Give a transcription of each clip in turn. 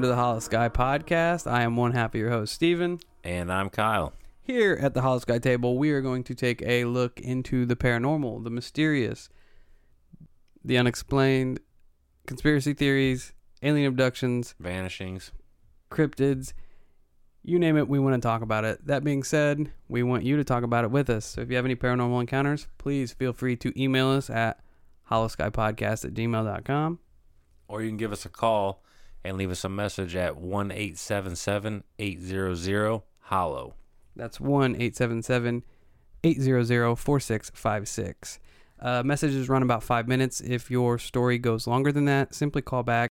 Welcome to the Holosky Podcast. I am one half of your host, Steven. And I'm Kyle. Here at the Holosky table, we are going to take a look into the paranormal, the mysterious, the unexplained, conspiracy theories, alien abductions, Vanishings. cryptids, you name it, we want to talk about it. That being said, we want you to talk about it with us. So if you have any paranormal encounters, please feel free to email us at holoskypodcast at gmail.com. Or you can give us a call and leave us a message at 1 877 800 Hollow. That's 1 877 800 4656. Uh, messages run about five minutes. If your story goes longer than that, simply call back,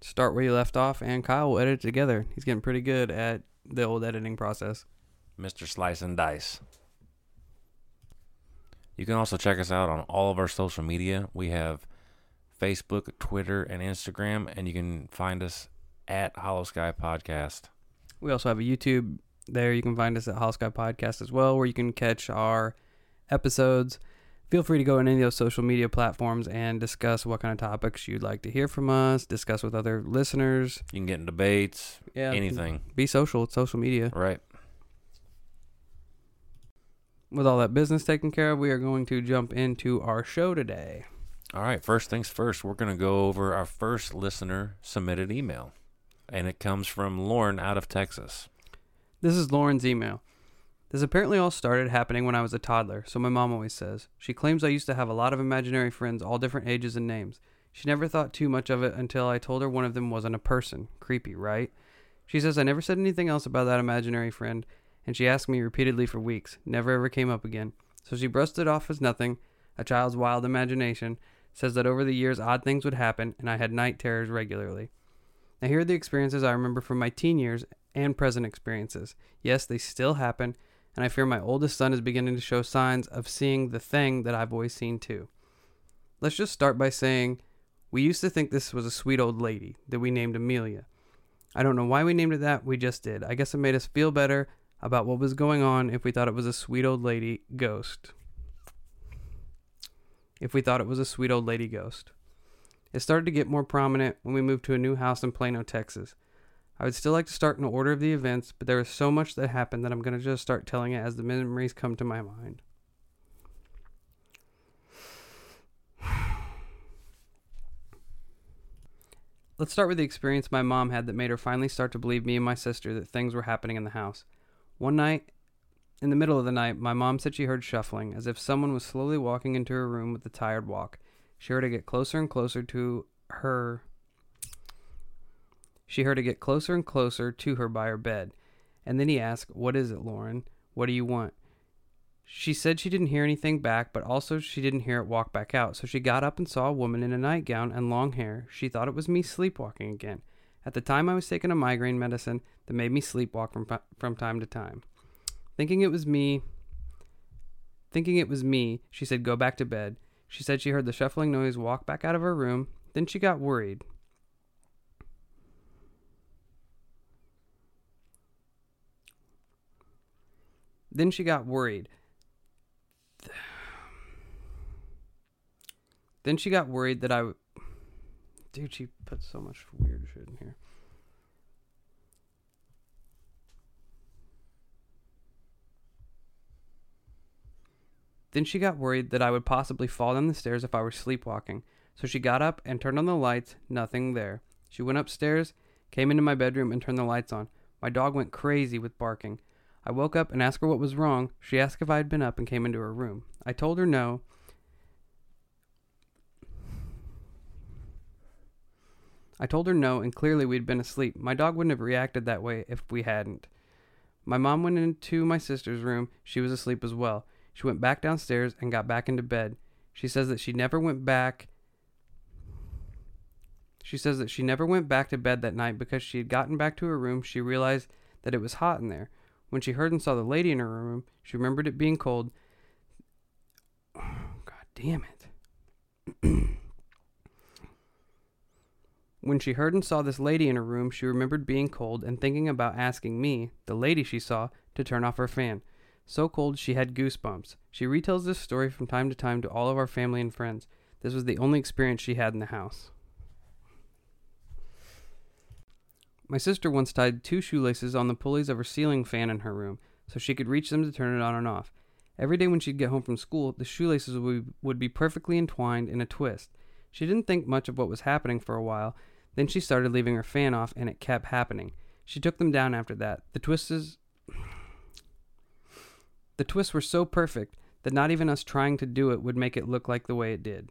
start where you left off, and Kyle will edit it together. He's getting pretty good at the old editing process. Mr. Slice and Dice. You can also check us out on all of our social media. We have Facebook, Twitter, and Instagram, and you can find us at Holosky Podcast. We also have a YouTube there. You can find us at Holosky Podcast as well, where you can catch our episodes. Feel free to go on any of those social media platforms and discuss what kind of topics you'd like to hear from us, discuss with other listeners. You can get in debates, Yeah, anything. Be social. It's social media. Right. With all that business taken care of, we are going to jump into our show today. All right, first things first, we're going to go over our first listener submitted email. And it comes from Lauren out of Texas. This is Lauren's email. This apparently all started happening when I was a toddler, so my mom always says. She claims I used to have a lot of imaginary friends, all different ages and names. She never thought too much of it until I told her one of them wasn't a person. Creepy, right? She says I never said anything else about that imaginary friend, and she asked me repeatedly for weeks. Never ever came up again. So she brushed it off as nothing, a child's wild imagination, says that over the years odd things would happen, and I had night terrors regularly. Now, here are the experiences I remember from my teen years and present experiences. Yes, they still happen, and I fear my oldest son is beginning to show signs of seeing the thing that I've always seen too. Let's just start by saying we used to think this was a sweet old lady that we named Amelia. I don't know why we named it that, we just did. I guess it made us feel better about what was going on if we thought it was a sweet old lady ghost. If we thought it was a sweet old lady ghost. It started to get more prominent when we moved to a new house in Plano, Texas. I would still like to start in order of the events, but there was so much that happened that I'm going to just start telling it as the memories come to my mind. Let's start with the experience my mom had that made her finally start to believe me and my sister that things were happening in the house. One night, in the middle of the night, my mom said she heard shuffling, as if someone was slowly walking into her room with a tired walk. She heard it get closer and closer to her. She heard it get closer and closer to her by her bed. And then he asked, What is it, Lauren? What do you want? She said she didn't hear anything back, but also she didn't hear it walk back out. So she got up and saw a woman in a nightgown and long hair. She thought it was me sleepwalking again. At the time, I was taking a migraine medicine that made me sleepwalk from, from time to time. Thinking it was me, thinking it was me, she said, Go back to bed. She said she heard the shuffling noise walk back out of her room. Then she got worried. Then she got worried. Then she got worried that I. W- Dude, she put so much weird shit in here. Then she got worried that I would possibly fall down the stairs if I were sleepwalking. So she got up and turned on the lights, nothing there. She went upstairs, came into my bedroom, and turned the lights on. My dog went crazy with barking. I woke up and asked her what was wrong. She asked if I had been up and came into her room. I told her no. I told her no, and clearly we'd been asleep. My dog wouldn't have reacted that way if we hadn't. My mom went into my sister's room. She was asleep as well. She went back downstairs and got back into bed. She says that she never went back. She says that she never went back to bed that night because she had gotten back to her room. She realized that it was hot in there. When she heard and saw the lady in her room, she remembered it being cold. God damn it. when she heard and saw this lady in her room, she remembered being cold and thinking about asking me, the lady she saw, to turn off her fan. So cold she had goosebumps. She retells this story from time to time to all of our family and friends. This was the only experience she had in the house. My sister once tied two shoelaces on the pulleys of her ceiling fan in her room so she could reach them to turn it on and off. Every day when she'd get home from school, the shoelaces would, would be perfectly entwined in a twist. She didn't think much of what was happening for a while. Then she started leaving her fan off, and it kept happening. She took them down after that. The twists. The twists were so perfect that not even us trying to do it would make it look like the way it did.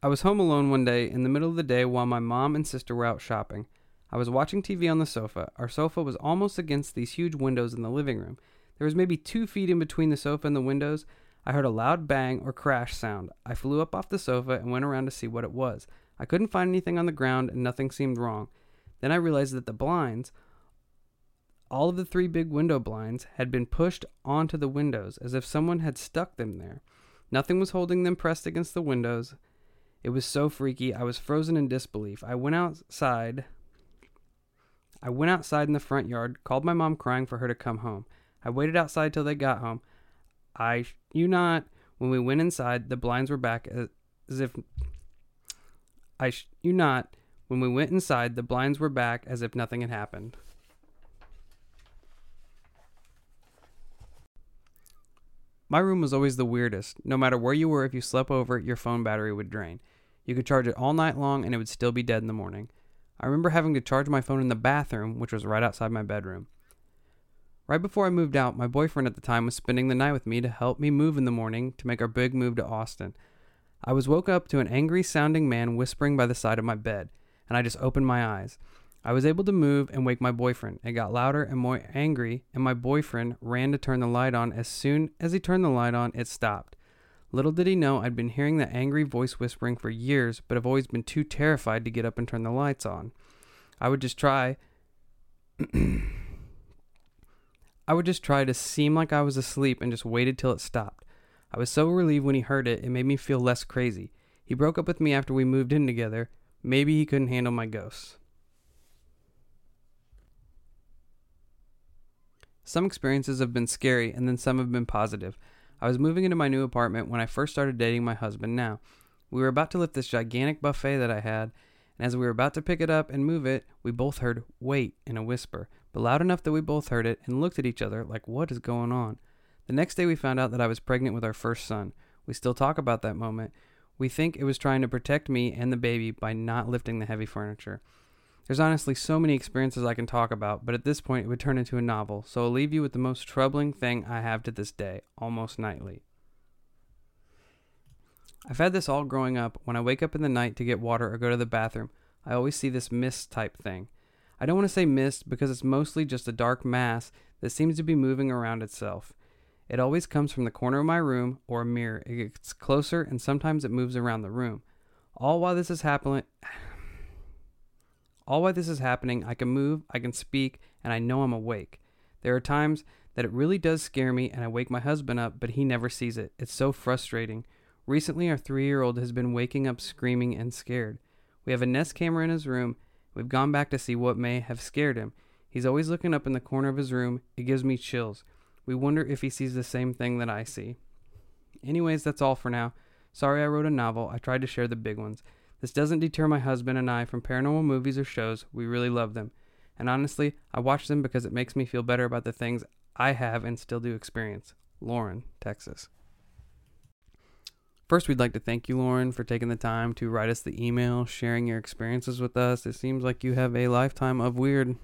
I was home alone one day in the middle of the day while my mom and sister were out shopping. I was watching TV on the sofa. Our sofa was almost against these huge windows in the living room. There was maybe two feet in between the sofa and the windows. I heard a loud bang or crash sound. I flew up off the sofa and went around to see what it was. I couldn't find anything on the ground and nothing seemed wrong. Then I realized that the blinds, all of the three big window blinds, had been pushed onto the windows as if someone had stuck them there. Nothing was holding them pressed against the windows. It was so freaky. I was frozen in disbelief. I went outside. I went outside in the front yard, called my mom crying for her to come home. I waited outside till they got home. I you not when we went inside, the blinds were back as, as if I you not when we went inside, the blinds were back as if nothing had happened. My room was always the weirdest. No matter where you were, if you slept over, your phone battery would drain. You could charge it all night long and it would still be dead in the morning. I remember having to charge my phone in the bathroom, which was right outside my bedroom. Right before I moved out, my boyfriend at the time was spending the night with me to help me move in the morning to make our big move to Austin. I was woke up to an angry sounding man whispering by the side of my bed, and I just opened my eyes. I was able to move and wake my boyfriend. It got louder and more angry, and my boyfriend ran to turn the light on. As soon as he turned the light on, it stopped. Little did he know I'd been hearing that angry voice whispering for years, but have always been too terrified to get up and turn the lights on. I would just try. I would just try to seem like I was asleep and just waited till it stopped. I was so relieved when he heard it, it made me feel less crazy. He broke up with me after we moved in together. Maybe he couldn't handle my ghosts. Some experiences have been scary, and then some have been positive. I was moving into my new apartment when I first started dating my husband now. We were about to lift this gigantic buffet that I had, and as we were about to pick it up and move it, we both heard wait in a whisper, but loud enough that we both heard it and looked at each other like, what is going on? The next day, we found out that I was pregnant with our first son. We still talk about that moment. We think it was trying to protect me and the baby by not lifting the heavy furniture. There's honestly so many experiences I can talk about, but at this point it would turn into a novel, so I'll leave you with the most troubling thing I have to this day, almost nightly. I've had this all growing up. When I wake up in the night to get water or go to the bathroom, I always see this mist type thing. I don't want to say mist because it's mostly just a dark mass that seems to be moving around itself. It always comes from the corner of my room or a mirror. It gets closer and sometimes it moves around the room. All while this is happening, all while this is happening, I can move, I can speak, and I know I'm awake. There are times that it really does scare me and I wake my husband up, but he never sees it. It's so frustrating. Recently, our three year old has been waking up screaming and scared. We have a Nest camera in his room. We've gone back to see what may have scared him. He's always looking up in the corner of his room. It gives me chills. We wonder if he sees the same thing that I see. Anyways, that's all for now. Sorry I wrote a novel. I tried to share the big ones. This doesn't deter my husband and I from paranormal movies or shows. We really love them. And honestly, I watch them because it makes me feel better about the things I have and still do experience. Lauren, Texas. First, we'd like to thank you, Lauren, for taking the time to write us the email, sharing your experiences with us. It seems like you have a lifetime of weird.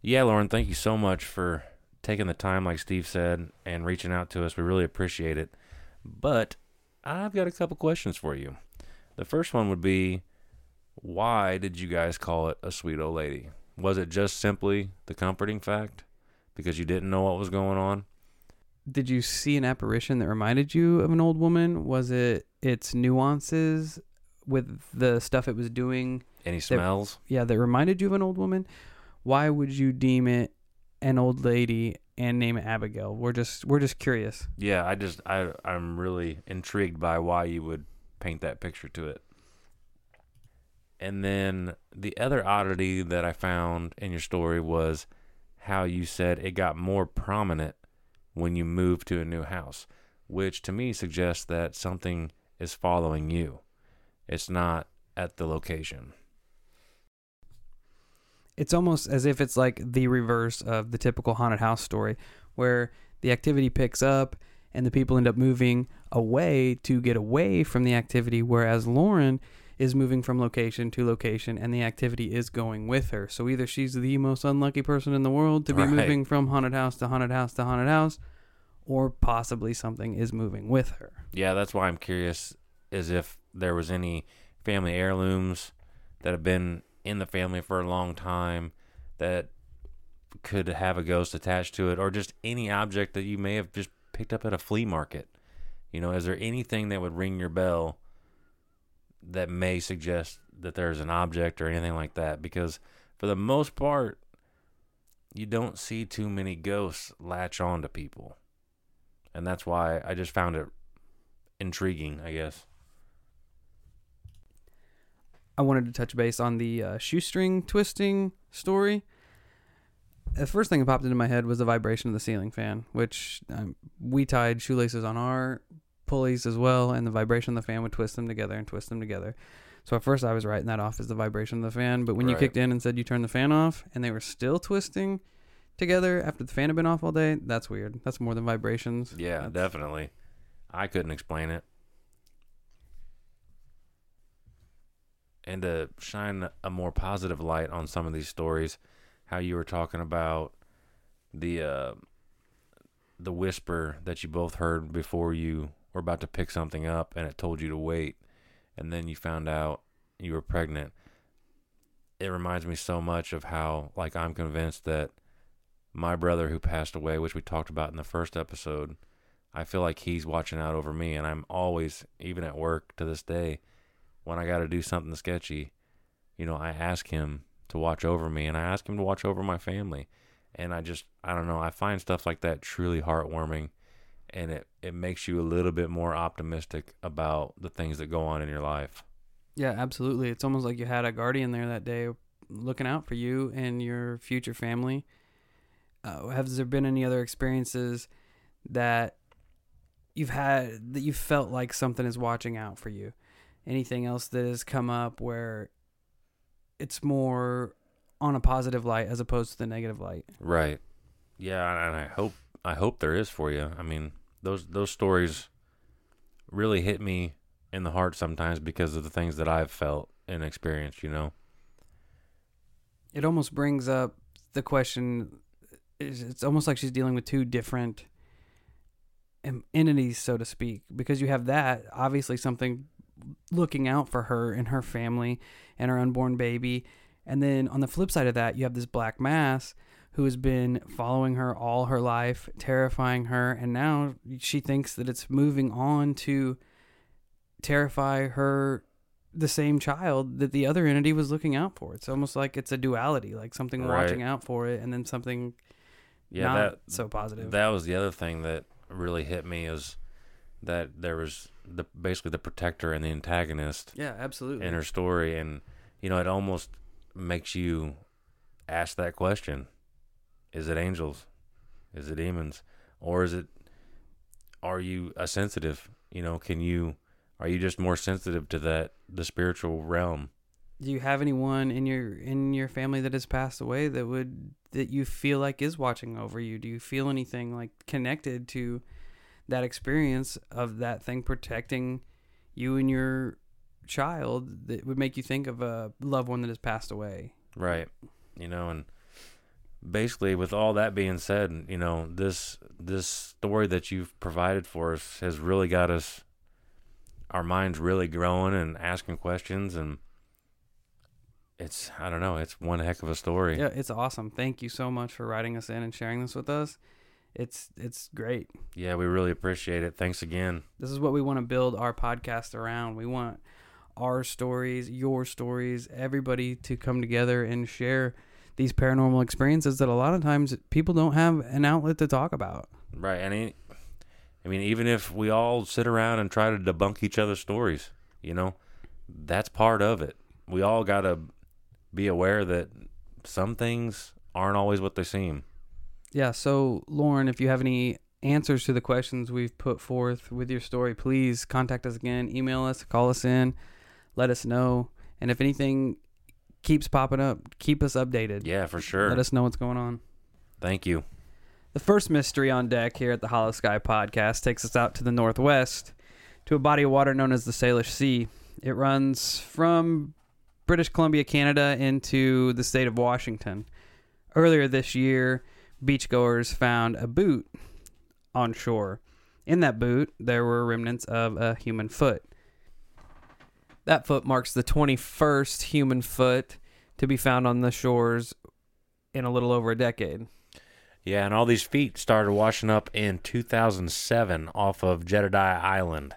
Yeah, Lauren, thank you so much for taking the time, like Steve said, and reaching out to us. We really appreciate it. But I've got a couple questions for you. The first one would be why did you guys call it a sweet old lady? Was it just simply the comforting fact? because you didn't know what was going on? Did you see an apparition that reminded you of an old woman? Was it its nuances with the stuff it was doing? Any smells? That, yeah, that reminded you of an old woman. Why would you deem it an old lady and name it Abigail? We're just we're just curious. Yeah, I just I I'm really intrigued by why you would paint that picture to it. And then the other oddity that I found in your story was how you said it got more prominent when you moved to a new house, which to me suggests that something is following you. It's not at the location. It's almost as if it's like the reverse of the typical haunted house story, where the activity picks up and the people end up moving away to get away from the activity, whereas Lauren is moving from location to location and the activity is going with her. So either she's the most unlucky person in the world to be right. moving from haunted house to haunted house to haunted house or possibly something is moving with her. Yeah, that's why I'm curious is if there was any family heirlooms that have been in the family for a long time that could have a ghost attached to it or just any object that you may have just picked up at a flea market. You know, is there anything that would ring your bell that may suggest that there's an object or anything like that? Because for the most part you don't see too many ghosts latch on to people. And that's why i just found it intriguing i guess i wanted to touch base on the uh, shoestring twisting story the first thing that popped into my head was the vibration of the ceiling fan which um, we tied shoelaces on our pulleys as well, and the vibration of the fan would twist them together and twist them together. So at first I was writing that off as the vibration of the fan, but when right. you kicked in and said you turned the fan off and they were still twisting together after the fan had been off all day, that's weird. That's more than vibrations. Yeah, that's... definitely. I couldn't explain it. And to shine a more positive light on some of these stories, how you were talking about the uh, the whisper that you both heard before you were about to pick something up and it told you to wait and then you found out you were pregnant. It reminds me so much of how like i'm convinced that my brother who passed away which we talked about in the first episode i feel like he's watching out over me and i'm always even at work to this day when i got to do something sketchy you know i ask him to watch over me and i ask him to watch over my family and i just i don't know i find stuff like that truly heartwarming and it, it makes you a little bit more optimistic about the things that go on in your life. Yeah, absolutely. It's almost like you had a guardian there that day looking out for you and your future family. Uh, has there been any other experiences that you've had that you felt like something is watching out for you? Anything else that has come up where it's more on a positive light as opposed to the negative light? Right. Yeah, and I hope I hope there is for you. I mean, those those stories really hit me in the heart sometimes because of the things that I've felt and experienced, you know. It almost brings up the question. It's it's almost like she's dealing with two different entities, so to speak, because you have that obviously something looking out for her and her family and her unborn baby, and then on the flip side of that, you have this black mass who has been following her all her life, terrifying her, and now she thinks that it's moving on to terrify her the same child that the other entity was looking out for. It's almost like it's a duality, like something Right. watching out for it and then something Yeah, not that so positive. that was the other thing that really hit me is that there was the basically the protector and the antagonist yeah, absolutely. in her story. And you know it almost makes you ask that question. Is it angels? Is it demons? Or is it are you a sensitive? You know can you are you just more sensitive to that the spiritual realm? Do you have anyone in your in your family that has passed away that would that you feel like is watching over you? Do you feel anything like connected to that experience of that thing protecting you and your child that would make you think of a loved one that has passed away? right you know and basically with all that being said you know this this story that you've provided for us has really got us our minds really growing and asking questions and it's i don't know it's one heck of a story Yeah, it's awesome. Thank you so much for writing us in and sharing this with us. It's it's great. yeah we really appreciate it thanks again This is what we want to build our podcast around. We want our stories, your stories, everybody to come together and share these paranormal experiences that a lot of times people don't have an outlet to talk about. right and it, i mean even if we all sit around and try to debunk each other's stories you know that's part of it we all got to be aware that some things aren't always what they seem Yeah, so Lauren, if you have any answers to the questions we've put forth with your story, please contact us again, email us, call us in, let us know. And if anything keeps popping up, keep us updated. yeah for sure Let us know what's going on. thank you The first mystery on deck here at the Holosky podcast takes us out to the northwest to a body of water known as the Salish Sea. It runs from British Columbia, Canada, into the state of Washington. Earlier this year, beachgoers found a boot on shore. In that boot, there were remnants of a human foot. That foot marks the 21st human foot to be found on the shores in a little over a decade. Yeah, and all these feet started washing up in 2007 off of Jedediah Island.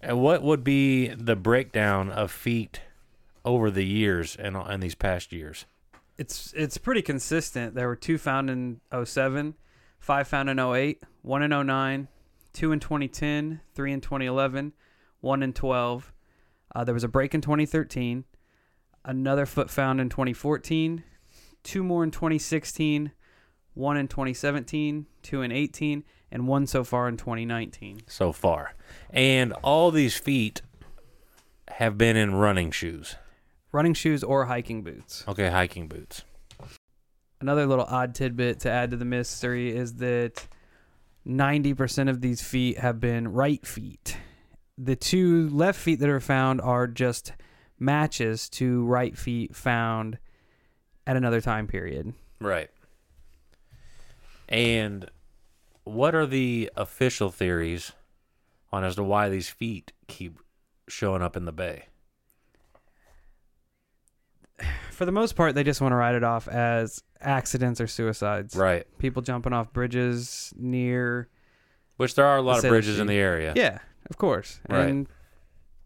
And what would be the breakdown of feet over the years and in these past years? It's it's pretty consistent. There were two found in 07, five found in 08, one in 09, two in 2010, three in 2011, one in 12. Uh, there was a break in 2013, another foot found in 2014, two more in 2016, one in 2017, two in 18, and one so far in 2019. so far. And all these feet have been in running shoes. Running shoes or hiking boots. Okay, hiking boots. Another little odd tidbit to add to the mystery is that 90% of these feet have been right feet. The two left feet that are found are just matches to right feet found at another time period. Right. And what are the official theories on as to why these feet keep showing up in the bay? For the most part, they just want to write it off as accidents or suicides. Right. People jumping off bridges near. Which there are a lot of bridges in the area. Yeah, of course. Right. And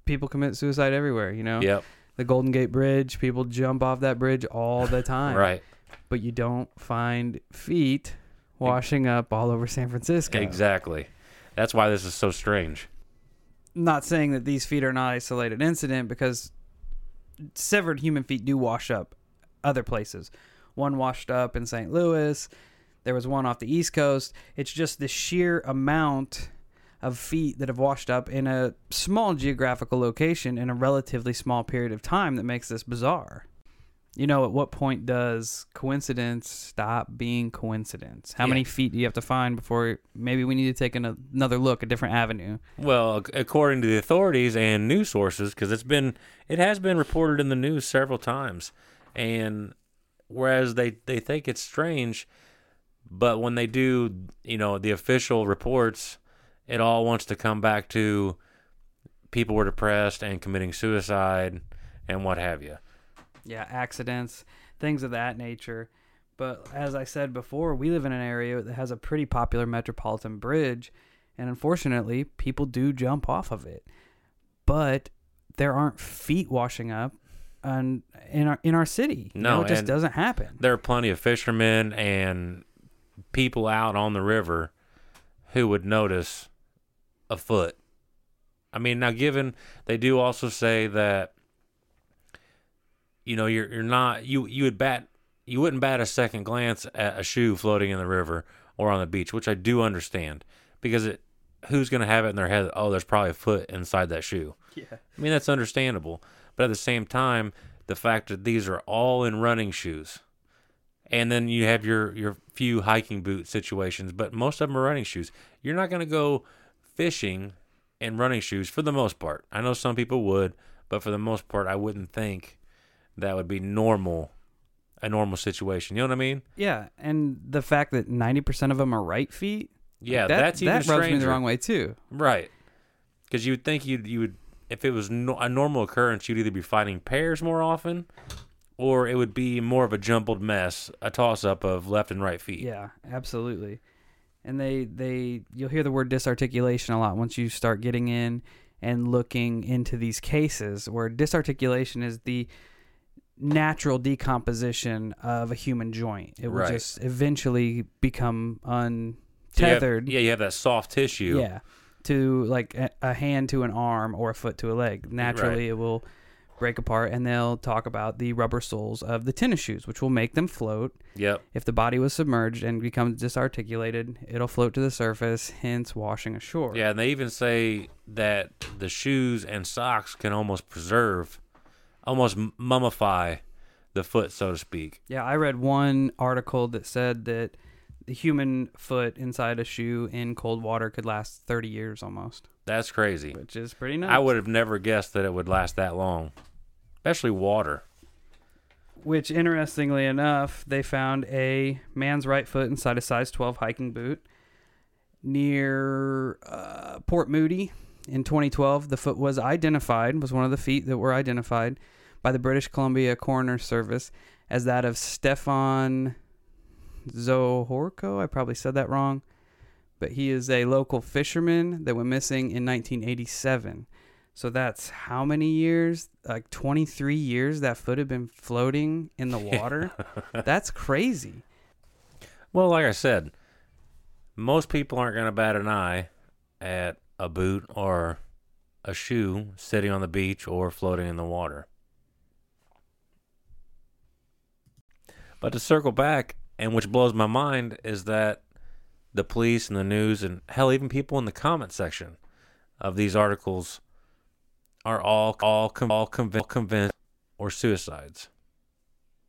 people commit suicide everywhere, you know? Yep. the Golden Gate Bridge. People jump off that bridge all the time. Right. But you don't find feet washing up all over San Francisco. Exactly. That's why this is so strange. Not saying that these feet are an isolated incident because severed human feet do wash up other places. One washed up in St. Louis. There was one off the East Coast. It's just the sheer amount of feet that have washed up in a small geographical location in a relatively small period of time that makes this bizarre. You know, at what point does coincidence stop being coincidence? How Yeah. many feet do you have to find before maybe we need to take an, another look, a different avenue? Well, according to the authorities and news sources, because it's been it has been reported in the news several times, and whereas they they think it's strange, but when they do, you know, the official reports, it all wants to come back to people were depressed and committing suicide and what have you. Yeah, accidents, things of that nature. But as I said before, we live in an area that has a pretty popular metropolitan bridge, and unfortunately, people do jump off of it. But there aren't feet washing up on, in our in our city. You No, know, it just doesn't happen. There are plenty of fishermen and people out on the river who would notice a foot. I mean, now given they do also say that you know you're you're not you you would bat you wouldn't bat a second glance at a shoe floating in the river or on the beach, which I do understand because it who's going to have it in their head oh there's probably a foot inside that shoe. Yeah. I mean, that's understandable. But at the same time, the fact that these are all in running shoes. And then you have your, your few hiking boot situations, but most of them are running shoes. You're not going to go fishing in running shoes for the most part. I know some people would, but for the most part, I wouldn't think that would be normal, a normal situation. You know what I mean? Yeah, and the fact that ninety percent of them are right feet. Yeah, that, that's even that rubs me the wrong way too. Right. Because you would think you'd, you would, if it was no, a normal occurrence, you'd either be fighting pairs more often or it would be more of a jumbled mess, a toss up of left and right feet. Yeah, absolutely. And they they you'll hear the word disarticulation a lot once you start getting in and looking into these cases where disarticulation is the natural decomposition of a human joint. It will Right. just eventually become So you have- untethered. yeah, you have that soft tissue. Yeah. To like a, a hand to an arm or a foot to a leg. Naturally, it will break apart, and they'll talk about the rubber soles of the tennis shoes, which will make them float. Yep. If the body was submerged and becomes disarticulated, it'll float to the surface, hence washing ashore. Yeah, and they even say that the shoes and socks can almost preserve, almost mummify the foot, so to speak. Yeah, I read one article that said that the human foot inside a shoe in cold water could last 30 years almost, That's crazy. which is pretty nice. I would have never guessed that it would last that long, especially water. Which, interestingly enough, they found a man's right foot inside a size 12 hiking boot near uh, Port Moody in 2012. The foot was identified, was one of the feet that were identified by the British Columbia Coroner Service as that of Stefan Zohorko. I probably said that wrong, but he is a local fisherman that went missing in 1987. So that's how many years? Like 23 years that foot had been floating in the water? that's crazy. Well, like I said, most people aren't going to bat an eye at a boot or a shoe sitting on the beach or floating in the water. But to circle back, and which blows my mind, is that the police and the news, and hell, even people in the comment section of these articles are all all all conv- convinced or suicides.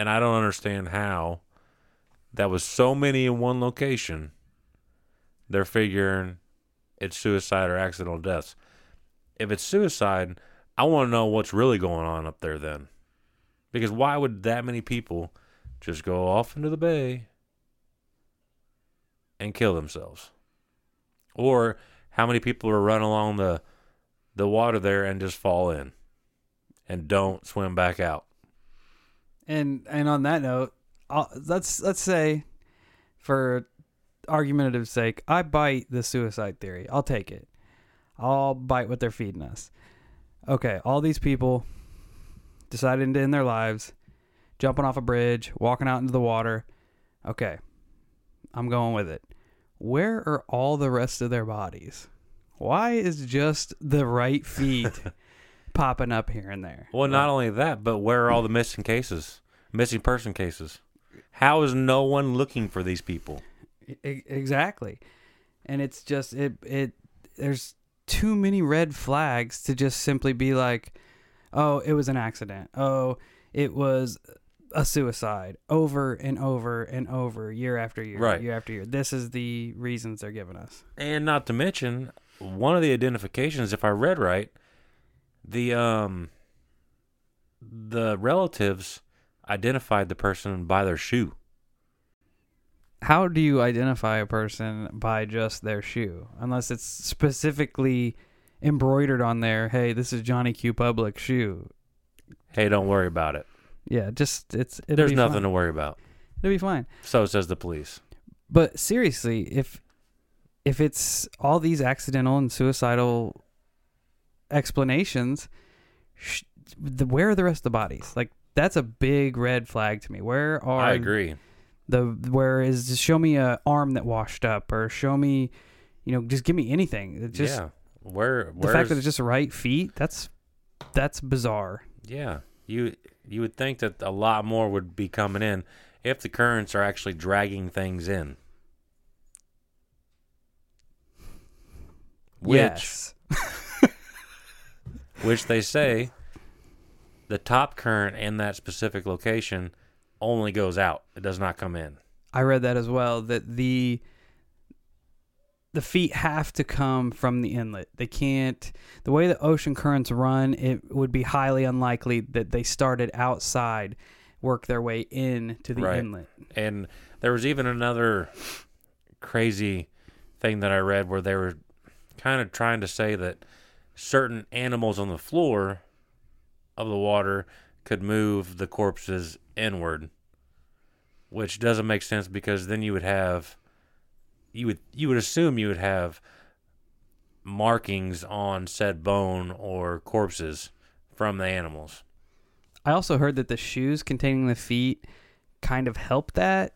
and I don't understand how that was so many in one location. They're figuring it's suicide or accidental deaths. If it's suicide, I want to know what's really going on up there then. Because why would that many people just go off into the bay and kill themselves? Or how many people are run along the the water there and just fall in and don't swim back out? And and on that note, I'll, let's let's say, for argumentative sake, I bite the suicide theory. I'll take it. I'll bite what they're feeding us. Okay, all these people decided to end their lives, jumping off a bridge, walking out into the water. Okay, I'm going with it. Where are all the rest of their bodies? Why is just the right feet popping up here and there? Well, not only that, but where are all the missing cases? Missing person cases? How is no one looking for these people? E- exactly and it's just it it there's too many red flags to just simply be like oh it was an accident oh it was a suicide over and over and over year after year Right. year after year this is the reasons they're giving us And not to mention, one of the identifications, if I read right, the um the relatives identified the person by their shoe. how do you identify a person by just their shoe unless it's specifically embroidered on there hey this is johnny q public shoe Hey, don't worry about it. yeah just it's it'll There's nothing fine. to worry about. it'll be fine So says the police. But seriously, if if it's all these accidental and suicidal explanations, sh- the, where are the rest of the bodies? Like that's a big red flag to me. Where are I agree. the where is show me a arm that washed up or show me, you know, just give me anything. It's just yeah. Where the fact that it's just right feet. That's that's bizarre. Yeah. You you would think that a lot more would be coming in if the currents are actually dragging things in. Which yes. which they say the top current in that specific location only goes out. It does not come in. I read that as well that the the feet have to come from the inlet. They can't the way the ocean currents run, it would be highly unlikely that they started outside, work their way in to the Right. inlet. And there was even another crazy thing that I read where they were kind of trying to say that certain animals on the floor of the water could move the corpses inward, which doesn't make sense because then you would have you would you would assume you would have markings on said bone or corpses from the animals. I also heard that the shoes containing the feet kind of help that.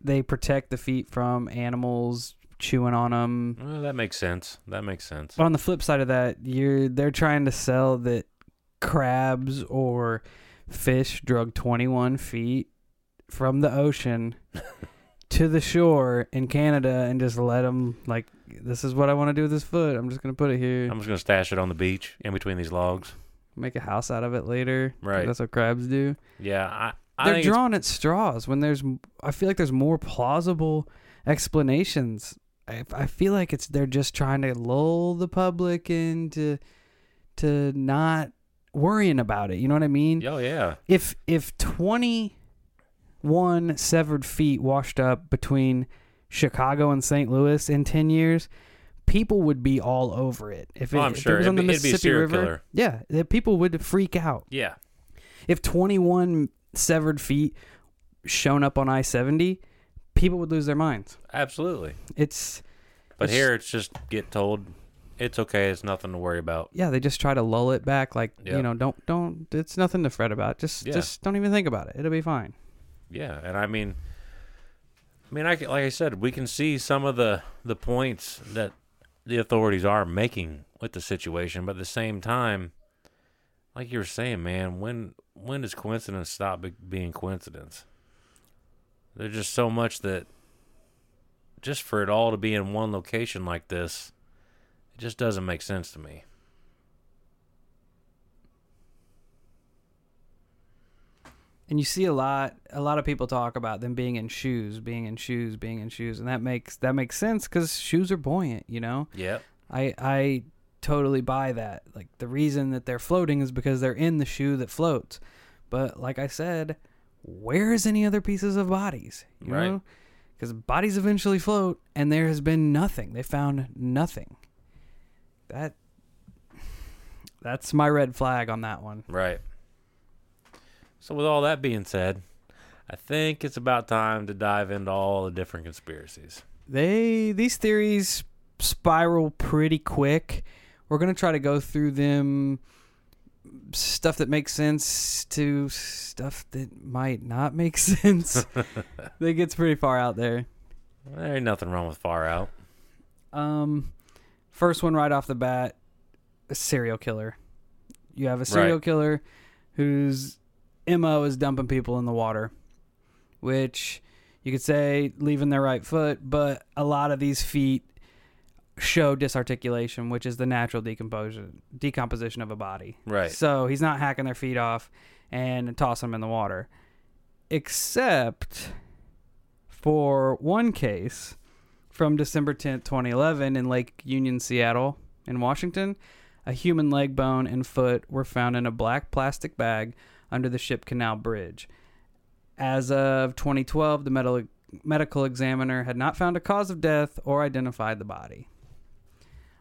They protect the feet from animals chewing on them. Well, that makes sense. That makes sense. But on the flip side of that, you're they're trying to sell that crabs or fish drug 21 feet from the ocean to the shore in Canada and just let them like this is what I want to do with this foot. I'm just gonna put it here, I'm just gonna stash it on the beach in between these logs. make a house out of it later. Right. That's what crabs do. Yeah, I, I They're drawing at straws when there's. I feel like there's more plausible explanations. I, I feel like it's they're just trying to lull the public into to not worrying about it. You know what I mean? Oh yeah, If if twenty one severed feet washed up between Chicago and St. Louis in ten years, people would be all over it. If oh, it, Oh, I'm if sure. it was on the It'd be- it'd be a Mississippi River, killer. yeah, the people would freak out yeah. if 21 severed feet shown up on I-70, people would lose their minds. Absolutely. It's But It's- here it's just get told it's okay. It's nothing to worry about. yeah, they just try to lull it back like, you know, don't don't it's nothing to fret about. Just Yeah. just don't even think about it. It'll be fine. Yeah, and I mean, I mean, I like I said, we can see some of the the points that the authorities are making with the situation, but at the same time, like you were saying, man, when when does coincidence stop be- being coincidence? There's just so much that just for it all to be in one location like this, it just doesn't make sense to me. And you see a lot a lot of people talk about them being in shoes, being in shoes, being in shoes, and that makes that makes sense cuz shoes are buoyant, you know? Yep. I I totally buy that. Like the reason that they're floating is because they're in the shoe that floats. But like I said, where is any other pieces of bodies? You Right. know? Because bodies eventually float, and there has been nothing. They found nothing. That that's my red flag on that one. Right. So, with all that being said, I think it's about time to dive into all the different conspiracies. They these theories spiral pretty quick. We're gonna try to go through them stuff that makes sense to stuff that might not make sense. that gets pretty far out there. There ain't nothing wrong with far out. Um first one right off the bat, a serial killer. You have a serial Right. killer whose MO is dumping people in the water. Which you could say leaving their right foot, but a lot of these feet show disarticulation, which is the natural decomposition decomposition of a body. Right. So he's not hacking their feet off and tossing them in the water. Except for one case from December 10th, 2011, in Lake Union, Seattle, in Washington. A human leg bone and foot were found in a black plastic bag under the Ship Canal Bridge. As of 2012, the medical medical examiner had not found a cause of death or identified the body.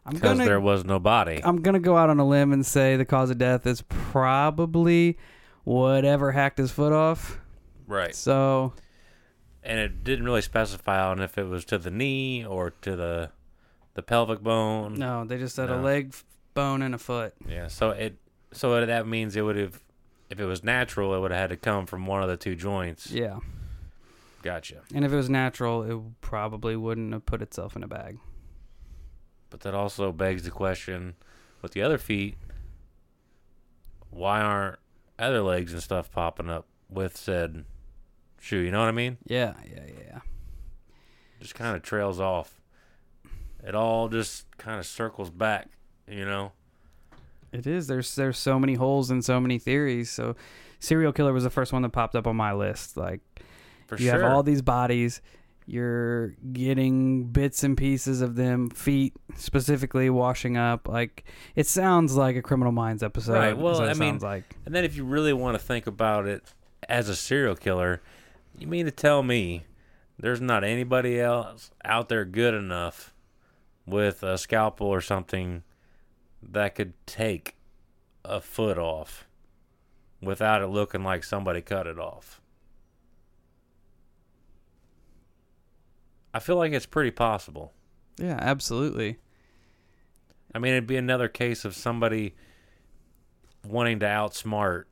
I'm Because gonna there was no body. I'm gonna go out on a limb and say the cause of death is probably whatever hacked his foot off. right. So And it didn't really specify on if it was to the knee or to the the pelvic bone. no, they just said a leg, bone, and a foot. Yeah. So it so that means it would have if it was natural, it would have had to come from one of the two joints. Yeah, Gotcha. and if it was natural, it probably wouldn't have put itself in a bag. But that also begs the question with the other feet, why aren't other legs and stuff popping up with said shoe? You know what I mean? Yeah, yeah, yeah. Just kind of trails off. It all just kind of circles back, you know? It is. There's there's so many holes and so many theories. So, serial killer was the first one that popped up on my list. Like For you sure. have all these bodies. You're getting bits and pieces of them, feet specifically washing up. Like it sounds like a Criminal Minds episode. Right, well, I mean, like and then if you really want to think about it as a serial killer, you mean to tell me there's not anybody else out there good enough with a scalpel or something that could take a foot off without it looking like somebody cut it off? I feel like it's pretty possible. yeah, absolutely. I mean, it'd be another case of somebody wanting to outsmart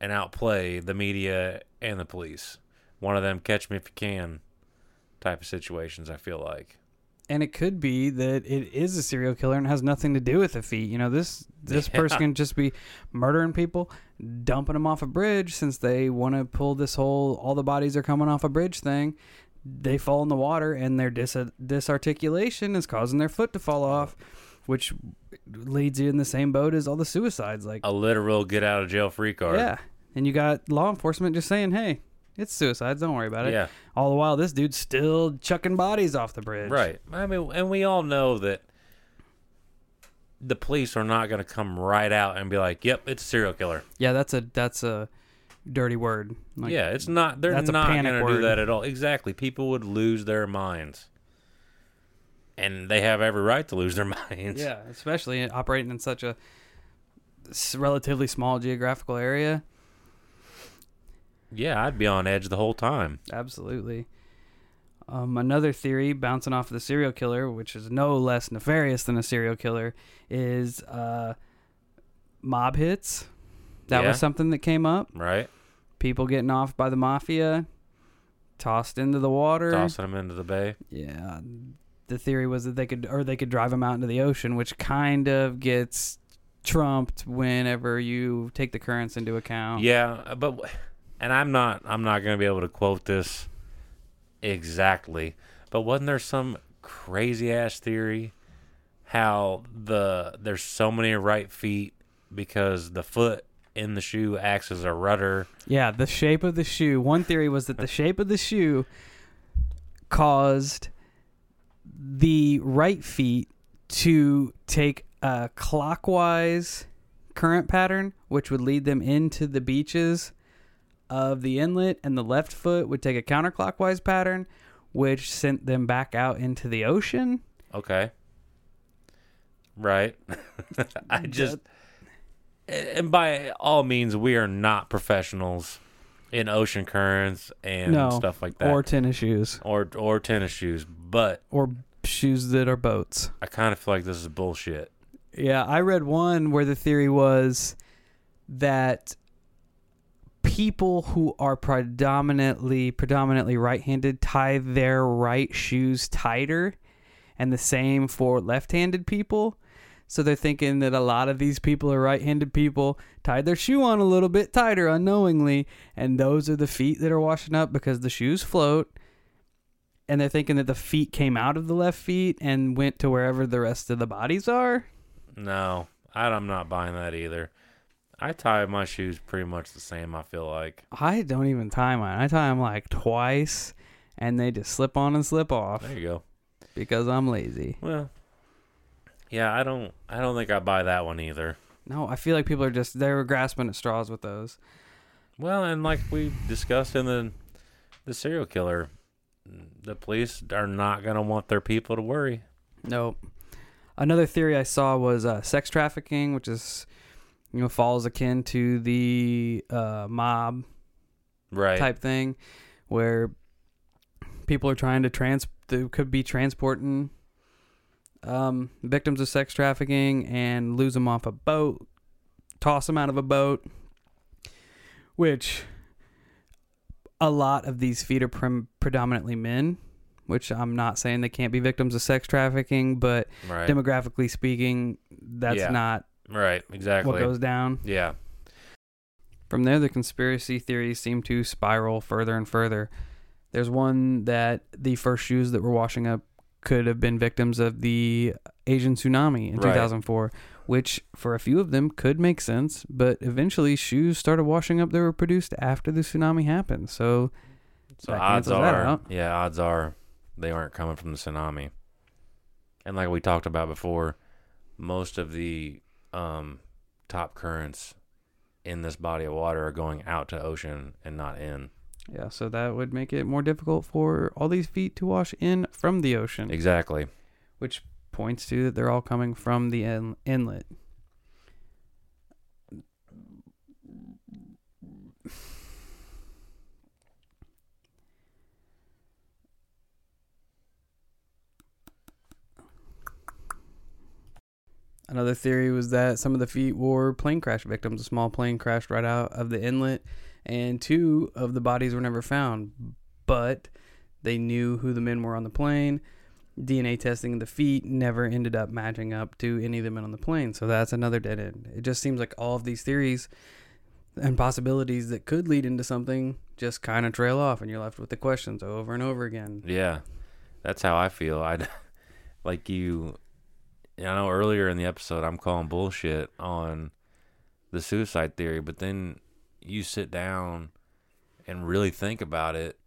and outplay the media and the police. One of them catch me if you can type of situations, I feel like. And it could be that it is a serial killer and has nothing to do with the feet. You know, this this Yeah. person can just be murdering people, dumping them off a bridge since they want to pull this whole all the bodies are coming off a bridge thing. They fall in the water and their dis- disarticulation is causing their foot to fall off, which leads you in the same boat as all the suicides. Like, A literal get out of jail free card. yeah, and you got law enforcement just saying, "Hey, it's suicides. Don't worry about it." Yeah. All the while, this dude's still chucking bodies off the bridge. Right. I mean, and we all know that the police are not going to come right out and be like, "Yep, it's a serial killer." Yeah, that's a that's a dirty word. Like, yeah, it's not. They're that's not going to do that at all. Exactly. People would lose their minds, and they have every right to lose their minds. Yeah, especially operating in such a relatively small geographical area. Yeah, I'd be on edge the whole time. Absolutely. Um, another theory, bouncing off of the serial killer, which is no less nefarious than a serial killer, is uh, mob hits. That Yeah. was something that came up. Right? People getting off by the mafia, tossed into the water. Tossing them into the bay. Yeah, the theory was that they could, or they could drive them out into the ocean, which kind of gets trumped whenever you take the currents into account. Yeah, uh, but and I'm not I'm not going to be able to quote this exactly, but wasn't there some crazy ass theory how the there's so many right feet because the foot in the shoe acts as a rudder. Yeah, the shape of the shoe. One theory was that the shape of the shoe caused the right feet to take a clockwise current pattern, which would lead them into the beaches of the inlet, and the left foot would take a counterclockwise pattern, which sent them back out into the ocean. Okay. Right. I just and by all means we are not professionals in ocean currents and No, stuff like that. Or tennis shoes. or or tennis shoes, but Or shoes that are boats. I kind of feel like this is bullshit. Yeah, I read one where the theory was that people who are predominantly predominantly right-handed tie their right shoes tighter and the same for left-handed people. So they're thinking that a lot of these people are right-handed people tied their shoe on a little bit tighter unknowingly and those are the feet that are washing up because the shoes float and they're thinking that the feet came out of the left feet and went to wherever the rest of the bodies are. No, I'm not buying that either. I tie my shoes pretty much the same. I feel like. I don't even tie mine. I tie them like twice, and they just slip on and slip off There you go. because I'm lazy. Well, yeah, I don't. I don't think I buy that one either. No, I feel like people are just they're grasping at straws with those. Well, and like we discussed in the the serial killer, the police are not gonna want their people to worry. Nope. Another theory I saw was uh, sex trafficking, which is you know falls akin to the uh, mob Right. type thing, where people are trying to trans they could be transporting um, victims of sex trafficking and lose them off a boat, toss them out of a boat, which a lot of these feet are prim- predominantly men. Which I'm not saying they can't be victims of sex trafficking, but Right. demographically speaking, that's Yeah. not right. Exactly. what goes down. yeah. From there, the conspiracy theories seem to spiral further and further. There's one that the first shoes that were washing up could have been victims of the Asian tsunami in Right. 2004, which for a few of them could make sense, but eventually shoes started washing up that were produced after the tsunami happened. So So odds are, yeah, odds are they aren't coming from the tsunami. And like we talked about before, most of the um, top currents in this body of water are going out to ocean and not in. Yeah, so that would make it more difficult for all these feet to wash in from the ocean. Exactly. which points to that they're all coming from the in- inlet. Another theory was that some of the feet were plane crash victims. A small plane crashed right out of the inlet, and two of the bodies were never found. But they knew who the men were on the plane. DNA testing of the feet never ended up matching up to any of the men on the plane. So that's another dead end. It just seems like all of these theories and possibilities that could lead into something just kind of trail off, and you're left with the questions over and over again. Yeah, that's how I feel. I like you. I know earlier in the episode I'm calling bullshit on the suicide theory, but then you sit down and really think about it,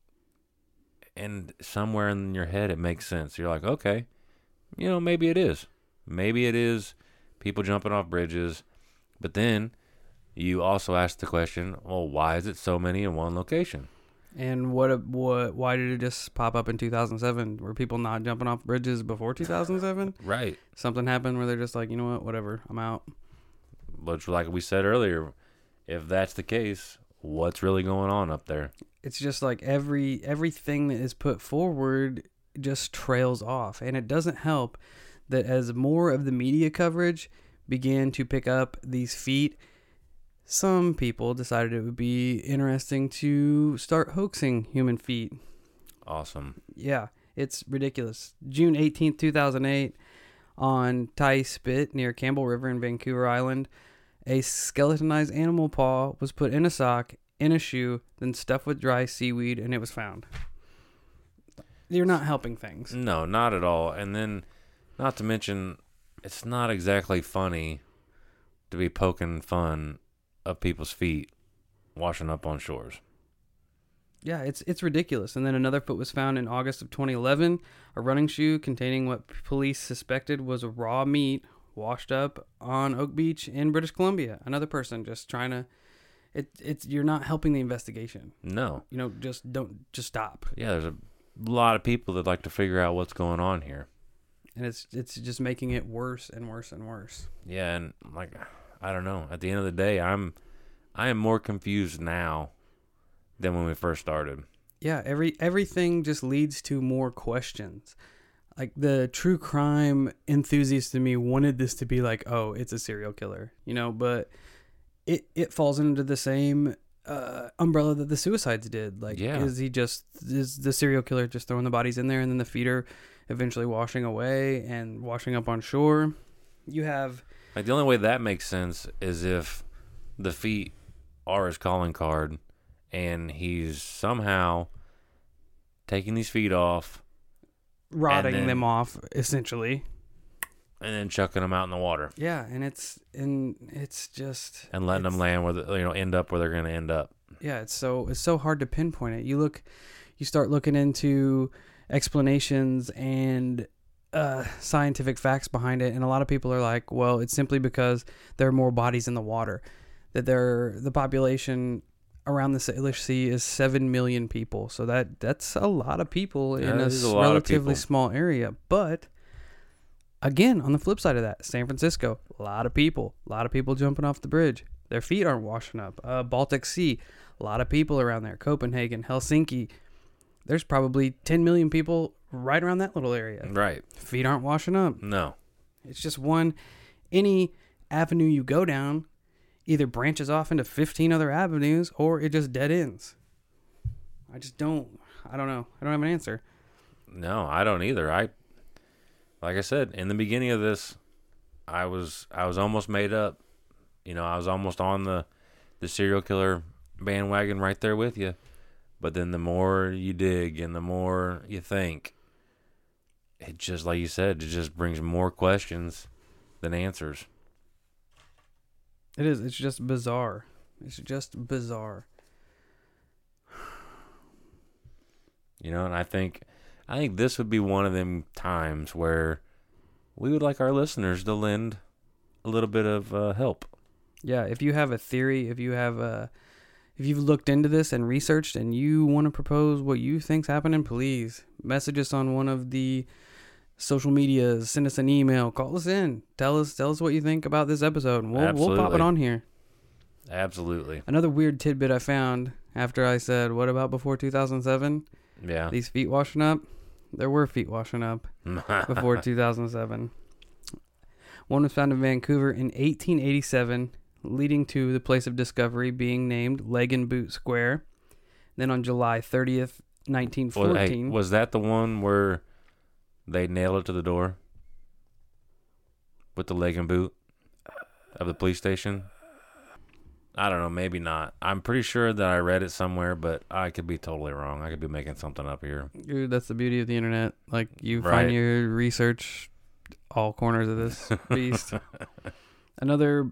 and somewhere in your head it makes sense. You're like, okay, you know, maybe it is. Maybe it is people jumping off bridges, but then you also ask the question, well, why is it so many in one location? And what what why did it just pop up in 2007? Were people not jumping off bridges before 2007? Right. Something happened where they're just like, you know what, whatever, I'm out. Which, like we said earlier, if that's the case, what's really going on up there? It's just like every everything that is put forward just trails off, and it doesn't help that as more of the media coverage began to pick up these feet, some people decided it would be interesting to start hoaxing human feet. Awesome. Yeah, it's ridiculous. June 18th, 2008, on Tyee Spit near Campbell River in Vancouver Island, a skeletonized animal paw was put in a sock, in a shoe, then stuffed with dry seaweed, and it was found. You're not helping things. No, not at all. And then, not to mention, it's not exactly funny to be poking fun of people's feet washing up on shores. Yeah, it's it's ridiculous. And then another foot was found in August of 2011, a running shoe containing what police suspected was raw meat, washed up on Oak Beach in British Columbia. Another person just trying to. It, it's you're not helping the investigation. No. You know, just don't just stop. Yeah, there's a lot of people that like to figure out what's going on here. And it's it's just making it worse and worse and worse. Yeah, and like I don't know. At the end of the day, I'm I am more confused now than when we first started. Yeah, every everything just leads to more questions. Like the true crime enthusiast in me wanted this to be like, oh, it's a serial killer, you know, but it it falls into the same uh, umbrella that the suicides did. Like, Yeah. is he just is the serial killer just throwing the bodies in there and then the feet are eventually washing away and washing up on shore? You have Like the only way that makes sense is if the feet are his calling card and he's somehow taking these feet off rotting then- them off essentially. and then chucking them out in the water Yeah, and it's and it's just and letting them land where the, you know end up where they're going to end up. yeah it's so it's so hard to pinpoint it you look you start looking into explanations and uh, scientific facts behind it and a lot of people are like well it's simply because there are more bodies in the water that there the population around the Salish Sea is 7 million people so that that's a lot of people Yeah, in a, a s- lot of relatively people. small area but again on the flip side of that San Francisco a lot of people a lot of people jumping off the bridge their feet aren't washing up uh, Baltic Sea a lot of people around there. Copenhagen, Helsinki. There's probably 10 million people right around that little area. Right. Feet aren't washing up. No. It's just one. Any avenue you go down either branches off into 15 other avenues or it just dead ends. I just don't. I don't know. I don't have an answer. No, I don't either. I like I said in the beginning of this, I was I was almost made up. You know, I was almost on the the serial killer bandwagon right there with you. But then the more you dig and the more you think, it just like you said, it just brings more questions than answers. It is. It's just bizarre. It's just bizarre. You know, and I think I think this would be one of them times where we would like our listeners to lend a little bit of uh, help. Yeah, if you have a theory, if you have a if you've looked into this and researched and you want to propose what you think's happening, please message us on one of the social media, send us an email, call us in, tell us tell us what you think about this episode, and we'll we'll pop it on here. Absolutely. Another weird tidbit I found after I said, "What about before 2007?" Yeah. These feet washing up. There were feet washing up before 2007. One was found in Vancouver in 1887, leading to the place of discovery being named Leg and Boot Square. Then on July 30th, Well, 1914. hey, was that the one where they nailed it to the door with the leg and boot of the police station? I don't know, maybe not. I'm pretty sure that I read it somewhere, but I could be totally wrong. I could be making something up here. Dude, that's the beauty of the internet. Like you Right. find your research all corners of this beast. Another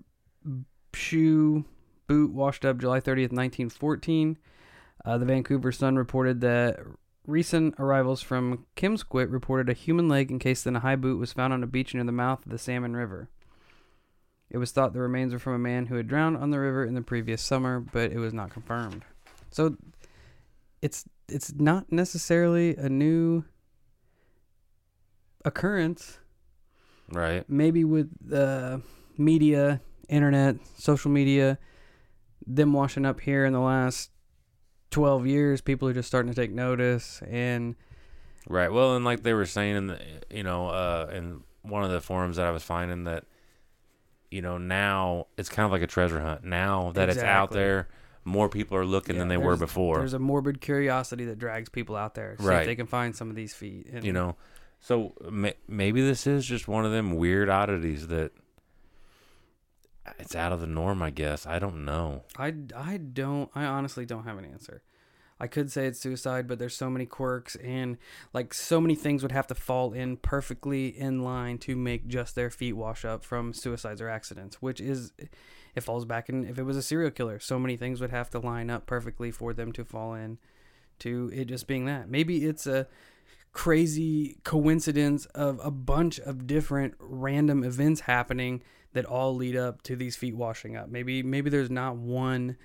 shoe boot washed up July 30th, 1914. Uh, the Vancouver Sun reported that recent arrivals from Kimsquit reported a human leg encased in a high boot was found on a beach near the mouth of the Salmon River. It was thought the remains were from a man who had drowned on the river in the previous summer, but it was not confirmed. So it's it's not necessarily a new occurrence Right. maybe with the media, internet, social media, them washing up here in the last 12 years, people are just starting to take notice. And Right. Well, and like they were saying in the, you know, uh, in one of the forums that I was finding that, you know, now it's kind of like a treasure hunt. Now that it's out there, more people are looking than they were before. there's a morbid curiosity that drags people out there. See Right. if they can find some of these feet. And you know, so may, maybe this is just one of them weird oddities that it's out of the norm. I guess I don't know. I, I don't, I honestly don't have an answer. I could say it's suicide, but there's so many quirks and like so many things would have to fall in perfectly in line to make just their feet wash up from suicides or accidents, which is it falls back in if it was a serial killer, so many things would have to line up perfectly for them to fall in to it just being that. Maybe it's a crazy coincidence of a bunch of different random events happening that all lead up to these feet washing up. Maybe maybe there's not one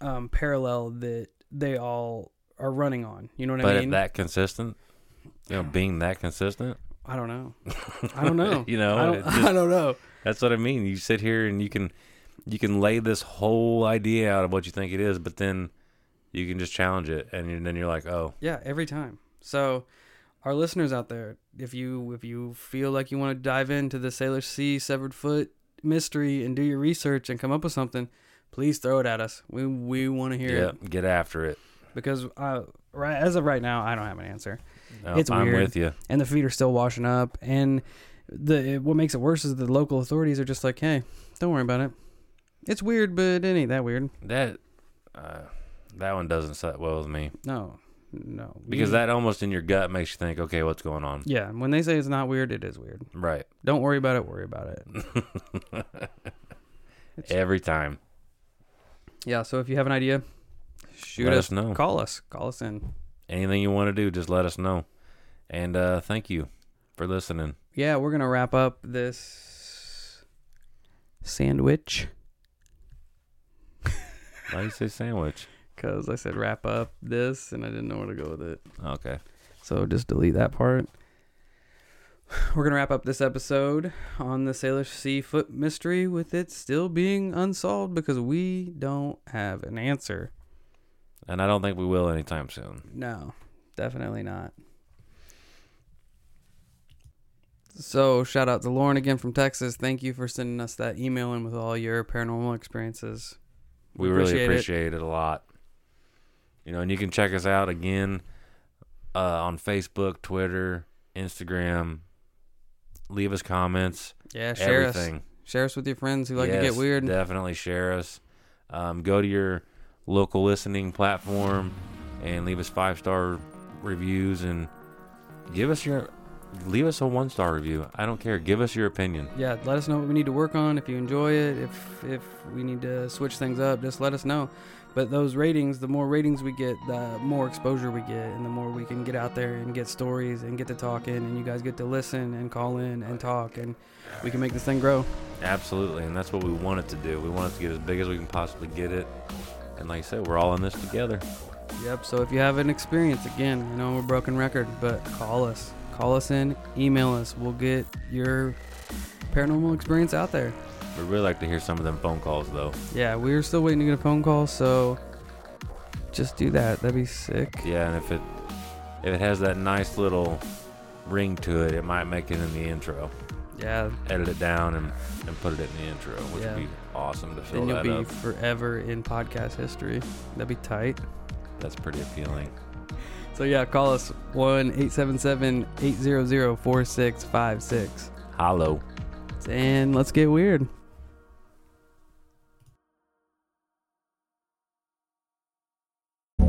um, parallel that they all are running on. You know what but I mean? that consistent, you know, being that consistent, I don't know. I don't know. You know, I don't, just- I don't know. that's what I mean. You sit here and you can you can lay this whole idea out of what you think it is, but then you can just challenge it, and then you're like, oh, Yeah, every time. So, our listeners out there, if you if you feel like you want to dive into the Salish Sea severed foot mystery and do your research and come up with something, please throw it at us. We we want to hear yeah, it get after it. because uh, right as of right now, I don't have an answer, No, It's I'm weird. with you. and the feet are still washing up. And the what makes it worse is the local authorities are just like, hey, don't worry about it. It's weird, but it ain't that weird. That uh, that one doesn't sit well with me No, no, because that almost in your gut makes you think, okay, what's going on? Yeah, when they say it's not weird, it is weird. Right. Don't worry about it. Worry about it. Every time. Yeah, so if you have an idea, shoot Let us, us know. Call us. Call us in. Anything you want to do, just let us know. And uh, thank you for listening. Yeah, we're gonna wrap up this sandwich Why do you say sandwich? Because I said wrap up this and I didn't know where to go with it. Okay. So just delete that part. We're gonna wrap up this episode on the Salish Sea foot mystery with it still being unsolved because we don't have an answer. And I don't think we will anytime soon. No, definitely not. So, shout out to Lauren again from Texas. Thank you for sending us that email in with all your paranormal experiences. We really Appreciate it. appreciate it. a lot. You know, and you can check us out again uh, on Facebook, Twitter, Instagram. Leave us comments. Yeah, share everything. us. Share us with your friends who like to get weird. Definitely share us. Um, go to your local listening platform and leave us five star reviews and give us your leave us a one star review. I don't care. Give us your opinion. yeah, let us know what we need to work on. If you enjoy it, if if we need to switch things up, just let us know. But those ratings, the more ratings we get, the more exposure we get, and the more we can get out there and get stories and get to talking, and you guys get to listen and call in and talk, and we can make this thing grow. Absolutely, and that's what we want it to do. We want it to get as big as we can possibly get it. And like I said, we're all in this together. Yep. So if you have an experience, again, I know we're a broken record, but call us. Call us in, email us. We'll get your paranormal experience out there. We'd really like to hear some of them phone calls though. Yeah, we're still waiting to get a phone call, so just do that. That'd be sick. Yeah, and if it if it has that nice little ring to it, it might make it in the intro. Yeah, Edit it down and, and put it in the intro, which Yeah. would be awesome to fill out. then you'll be up. forever in podcast history. That'd be tight. That's pretty appealing. So yeah, call us 1-877-800-4656 Hollow. and let's get weird.